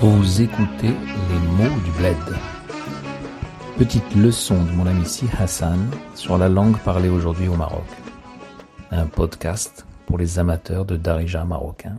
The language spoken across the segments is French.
Vous écoutez les mots du bled. Petite leçon de mon ami Si Hassan sur la langue parlée aujourd'hui au Maroc. Un podcast pour les amateurs de Darija marocain.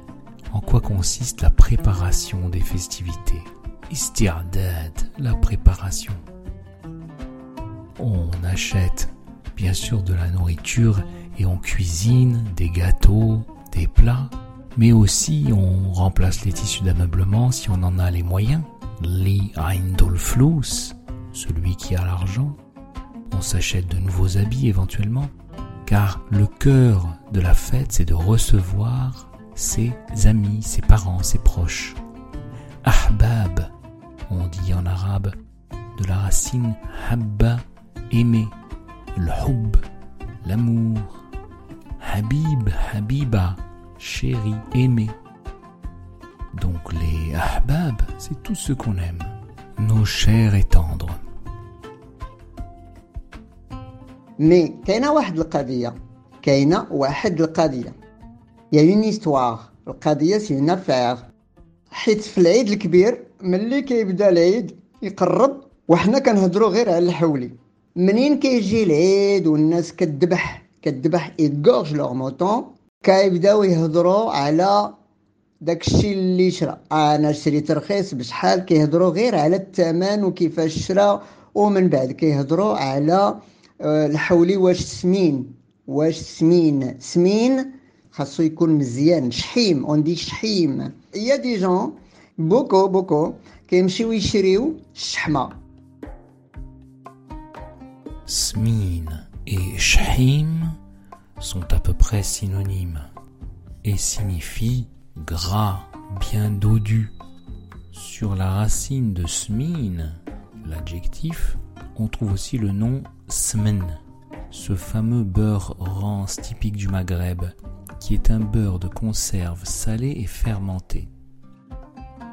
en quoi consiste la préparation des festivités. Istirdad, la préparation. On achète bien sûr de la nourriture et on cuisine des gâteaux, des plats, mais aussi on remplace les tissus d'ameublement si on en a les moyens. Li aindol flous, celui qui a l'argent. On s'achète de nouveaux habits éventuellement, car le cœur de la fête c'est de recevoir ses amis, ses parents, ses proches. Ahbab, on dit en arabe de la racine habba, aimer, le hub, l'amour. Habib, habiba, chéri, aimé. Donc les ahbab, c'est tout ce qu'on aime, nos chers et tendres. مي كاينه واحد القضيه كاينه واحد القضيه يا اون هيستوار القضية سي اون افير حيت في العيد الكبير ملي كيبدا العيد يقرب وحنا كنهضروا غير على الحولي منين كيجي العيد والناس كتذبح كتذبح ايغورج لوغ موطون كيبداو يهضروا على داكشي اللي شرا أنا شريت رخيص بشحال كيهضروا غير على الثمن وكيفاش شرا ومن بعد كيهضروا على الحولي واش سمين واش سمين سمين on dit shhim. Il y a des gens, beaucoup, beaucoup, qui aiment shma. Smin et shhim sont à peu près synonymes et signifient gras, bien dodu. Sur la racine de smin, l'adjectif, on trouve aussi le nom smen, ce fameux beurre rance typique du Maghreb qui est un beurre de conserve salé et fermenté.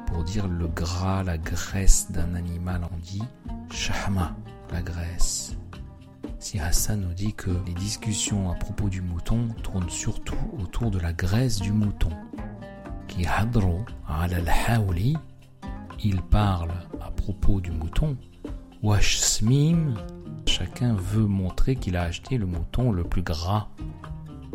Pour dire le gras, la graisse d'un animal, on dit shahma, la graisse. Si Hassan nous dit que les discussions à propos du mouton tournent surtout autour de la graisse du mouton. Qui hadro al-hawli, il parle à propos du mouton. Wash smim, chacun veut montrer qu'il a acheté le mouton le plus gras.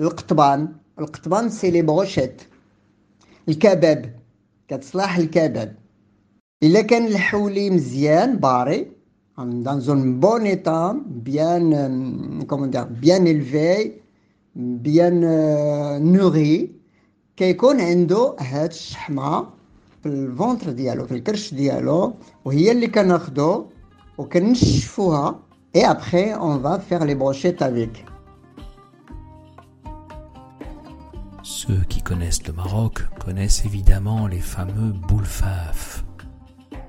القطبان. القطبان سي لي بروشيت الكباب كتصلح الكباب إلا كان الحولي مزيان باري dans un bon état, comment dire, bien élevé, bien euh, nourri, كيكون عنده هاد الشحمة في الفونتر ديالو في الكرش ديالو وهي اللي كناخدو وكنشفوها. Et après on va faire les brochettes avec. Ceux qui connaissent le Maroc connaissent évidemment les fameux boulfaf.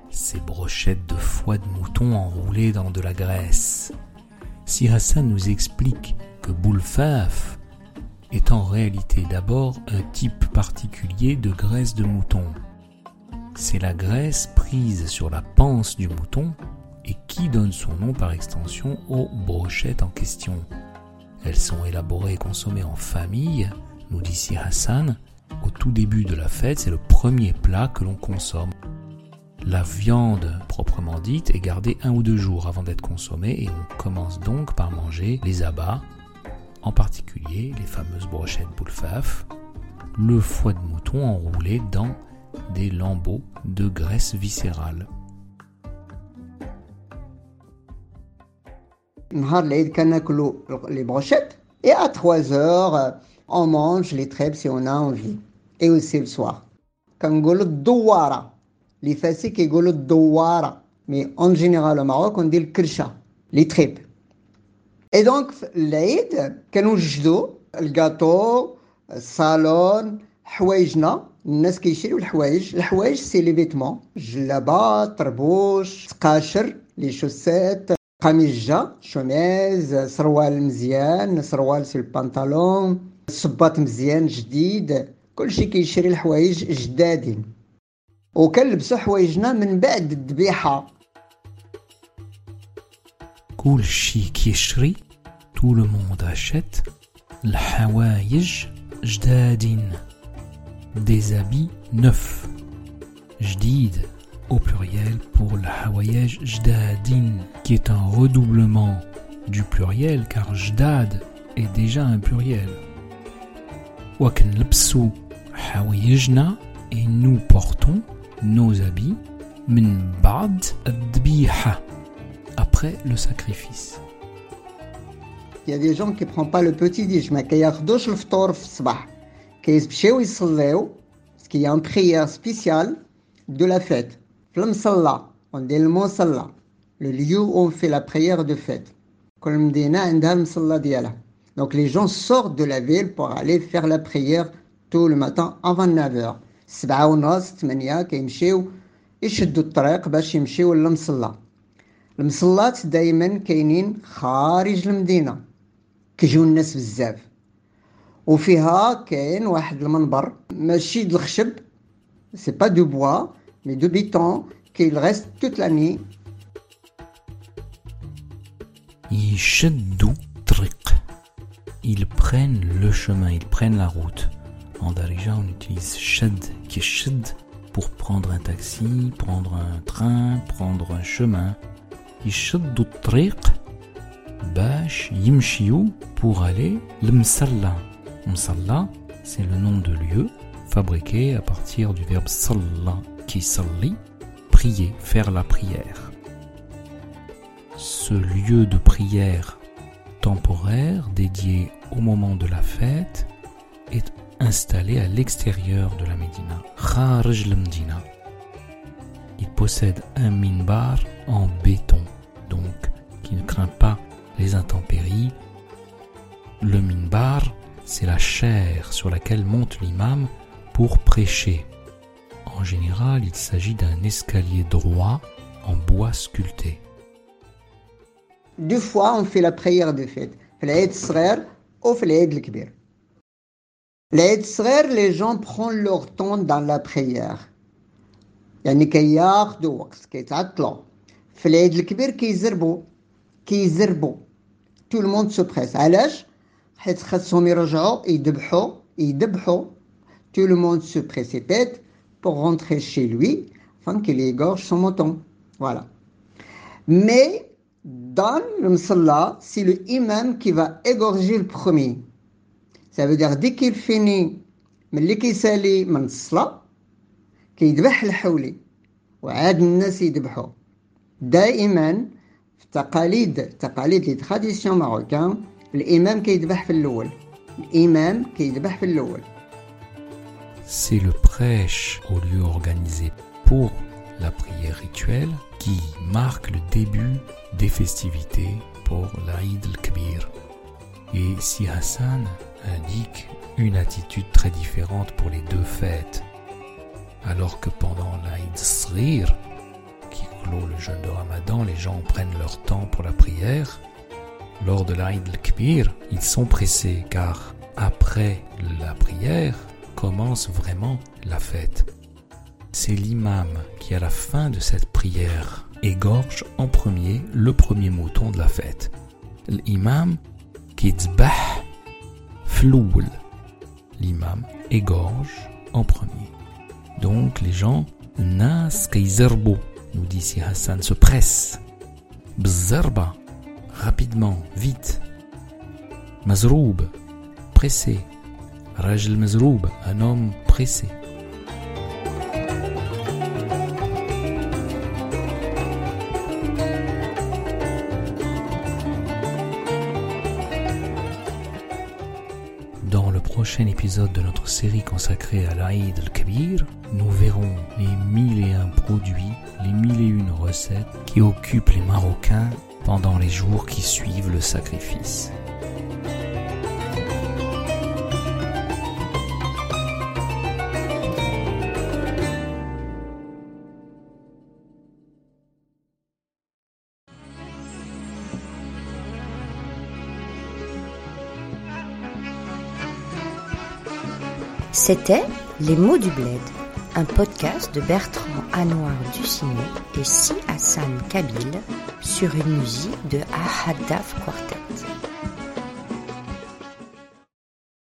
ces brochettes de foie de mouton enroulées dans de la graisse. Si Hassan nous explique que boulfaf est en réalité d'abord un type particulier de graisse de mouton. C'est la graisse prise sur la panse du mouton et qui donne son nom par extension aux brochettes en question. Elles sont élaborées et consommées en famille, nous dit Hassan. Au tout début de la fête, c'est le premier plat que l'on consomme. La viande proprement dite est gardée un ou deux jours avant d'être consommée et on commence donc par manger les abats, en particulier les fameuses brochettes boulfaf, le foie de mouton enroulé dans des lambeaux de graisse viscérale. les brochettes et à 3 heures on mange les trèbes si on a envie et aussi le soir كنقولوا الدواره les فاسي كيقولوا الدواره mais en général au Maroc on dit le kircha les trèbes et donc العيد كنوجدوا الكاطو الصالون حوايجنا الناس كيشريو الحوايج الحوايج سي لي فيتمون جلابات طربوش تقاشر لي شوسيت قميجة شوميز سروال مزيان سروال سي البنطالون صباط مزيان جديد كلشي كيشري الحوايج جدادين وكنلبسو حوايجنا من بعد الذبيحة كلشي كيشري tout le monde achète الحوايج جدادين des habits neufs جديد au pluriel pour le hawaïej jdadin, qui est un redoublement du pluriel car jdad est déjà un pluriel. Waken lpsu hawaïejna et nous portons nos habits min ba'd adbiha après le sacrifice. Il y a des gens qui ne prennent pas le petit déj, mais qui ياخدوش الفطور في الصباح. كيمشيو يصليو, parce qu'il y a une prière spéciale de la fête. Flamsalla, on dit le Monsalla, le lieu où on fait la prière de fête. Donc les gens sortent de la ville pour aller faire la prière tout le matin avant 9h. سبعة ونص ثمانية كيمشيو يشدوا الطريق باش يمشيو للمصلى المصلات دايما كاينين خارج المدينة كيجيو الناس بزاف وفيها كاين واحد المنبر ماشي د الخشب سي با دو بوا mais de béton qu'il reste toute la nuit. Ils prennent le chemin, ils prennent la route. En Darija, on utilise shad, qui est shad, pour prendre un taxi, prendre un train, prendre un chemin. يشدوا الطريق باش يمشيو pour aller l'msalla. Msalla, c'est le nom de lieu fabriqué à partir du verbe salla qui salli, prier, faire la prière. Ce lieu de prière temporaire dédié au moment de la fête est installé à l'extérieur de la Médina, Kharj Medina. Il possède un minbar en béton, donc qui ne craint pas les intempéries. Le minbar, c'est la chair sur laquelle monte l'imam pour prêcher. En général, il s'agit d'un escalier droit en bois sculpté Deux fois, on fait la prière de fête. L'Aïd Srer ou l'Aïd Kbir. L'Aïd Srer, les gens prennent leur temps dans la prière. يعني كياخدوا وقت كيتعطلوا في العيد الكبير كيزربوا كيزربوا تو الموند سو بريس علاش حيت خاصهم يرجعوا يذبحوا يذبحوا تو لو موند سو بريسيبيت pour rentrer chez lui afin qu'il égorge son mouton. Voilà. Mais dans le msalla, c'est le imam qui va égorger le premier. Ça veut dire dès qu'il finit ملي كيسالي من الصلاة كيذبح الحولي وعاد الناس يذبحوا دائما في التقاليد تقاليد لي تراديسيون ماروكان الامام كيذبح في الاول الامام كيذبح في الاول c'est le prêche au lieu organisé pour la prière rituelle qui marque le début des festivités pour l'Aïd al-Kabir. Et si Hassan indique une attitude très différente pour les deux fêtes, alors que pendant l'Aïd Srir, clôt le jeûne de Ramadan, les gens prennent leur temps pour la prière. Lors de l'Aïd al-Kbir, ils sont pressés car après la prière commence vraiment la fête. C'est l'imam qui, à la fin de cette prière, égorge en premier le premier mouton de la fête. L'imam qui floul. L'imam égorge en premier. Donc les gens nas kaizerbo, nous dit si Hassan, se presse. Bzarba, rapidement, vite. Mazroub, pressé. Rajl Mazroub, un homme pressé. Épisode de notre série consacrée à l'Aïd al-Kabir, nous verrons les mille et un produits, les mille et une recettes qui occupent les Marocains pendant les jours qui suivent le sacrifice. C'était Les mots du bled, un podcast de Bertrand Anouar Ducinet et Si Hassan Kabil sur une musique de Ahadaf Quartet.